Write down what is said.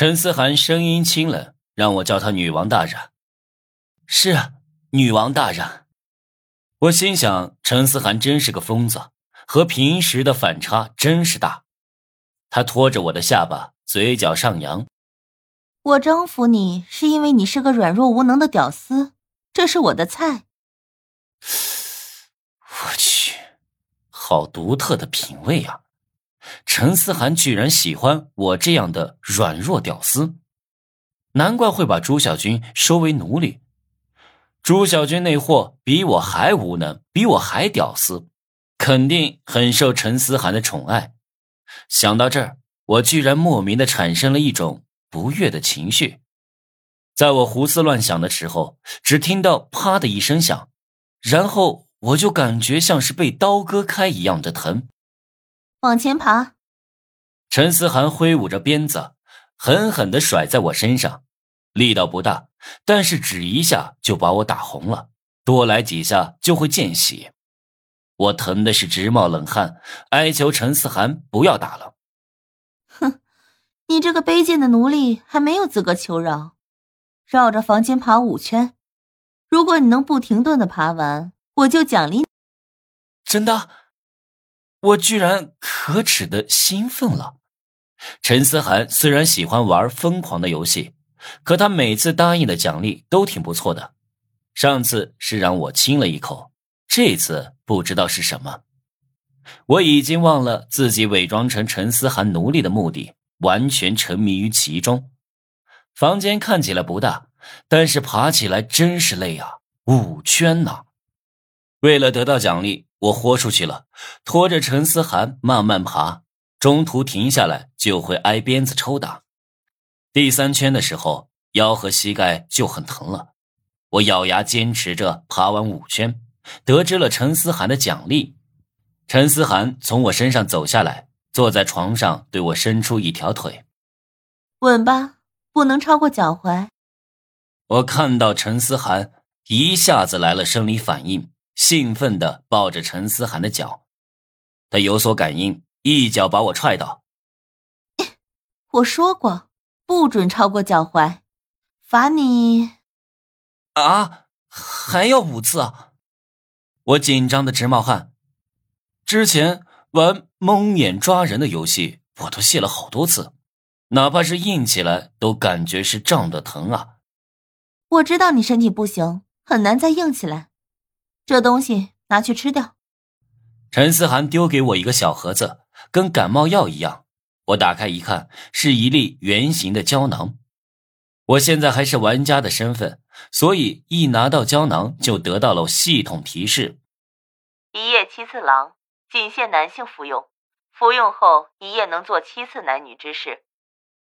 陈思涵声音清冷，让我叫她女王大人。是啊，女王大人。我心想，陈思涵真是个疯子，和平时的反差真是大。他拖着我的下巴，嘴角上扬。我征服你是因为你是个软弱无能的屌丝，这是我的菜。我去，好独特的品味啊！陈思涵居然喜欢我这样的软弱屌丝，难怪会把朱小军收为奴隶。朱小军那货比我还无能，比我还屌丝，肯定很受陈思涵的宠爱。想到这儿，我居然莫名的产生了一种不悦的情绪。在我胡思乱想的时候，只听到“啪”的一声响，然后我就感觉像是被刀割开一样的疼。往前爬！陈思涵挥舞着鞭子，狠狠的甩在我身上，力道不大，但是只一下就把我打红了，多来几下就会见血。我疼的是直冒冷汗，哀求陈思涵不要打了。哼，你这个卑贱的奴隶还没有资格求饶。绕着房间爬五圈，如果你能不停顿的爬完，我就奖励。真的？我居然可耻的兴奋了。陈思涵虽然喜欢玩疯狂的游戏，可他每次答应的奖励都挺不错的。上次是让我亲了一口，这次不知道是什么。我已经忘了自己伪装成陈思涵奴隶的目的，完全沉迷于其中。房间看起来不大，但是爬起来真是累啊！五圈呢。为了得到奖励，我豁出去了，拖着陈思涵慢慢爬。中途停下来就会挨鞭子抽打。第三圈的时候，腰和膝盖就很疼了。我咬牙坚持着爬完五圈，得知了陈思涵的奖励。陈思涵从我身上走下来，坐在床上对我伸出一条腿：“稳吧，不能超过脚踝。”我看到陈思涵一下子来了生理反应，兴奋地抱着陈思涵的脚。他有所感应。一脚把我踹倒。我说过不准超过脚踝，罚你。啊，还要五次啊！我紧张的直冒汗。之前玩蒙眼抓人的游戏，我都卸了好多次，哪怕是硬起来都感觉是胀的疼啊。我知道你身体不行，很难再硬起来。这东西拿去吃掉。陈思涵丢给我一个小盒子。跟感冒药一样，我打开一看，是一粒圆形的胶囊。我现在还是玩家的身份，所以一拿到胶囊就得到了系统提示：一夜七次郎，仅限男性服用，服用后一夜能做七次男女之事，